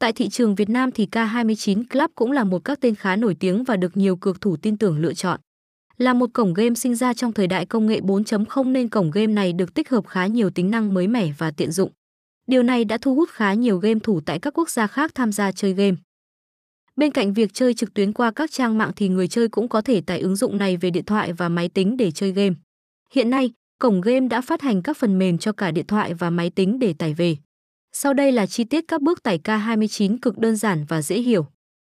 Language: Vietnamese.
Tại thị trường Việt Nam thì K29 Club cũng là một các tên khá nổi tiếng và được nhiều cược thủ tin tưởng lựa chọn. Là một cổng game sinh ra trong thời đại công nghệ 4.0 nên cổng game này được tích hợp khá nhiều tính năng mới mẻ và tiện dụng. Điều này đã thu hút khá nhiều game thủ tại các quốc gia khác tham gia chơi game. Bên cạnh việc chơi trực tuyến qua các trang mạng thì người chơi cũng có thể tải ứng dụng này về điện thoại và máy tính để chơi game. Hiện nay, cổng game đã phát hành các phần mềm cho cả điện thoại và máy tính để tải về. Sau đây là chi tiết các bước tải K29 cực đơn giản và dễ hiểu.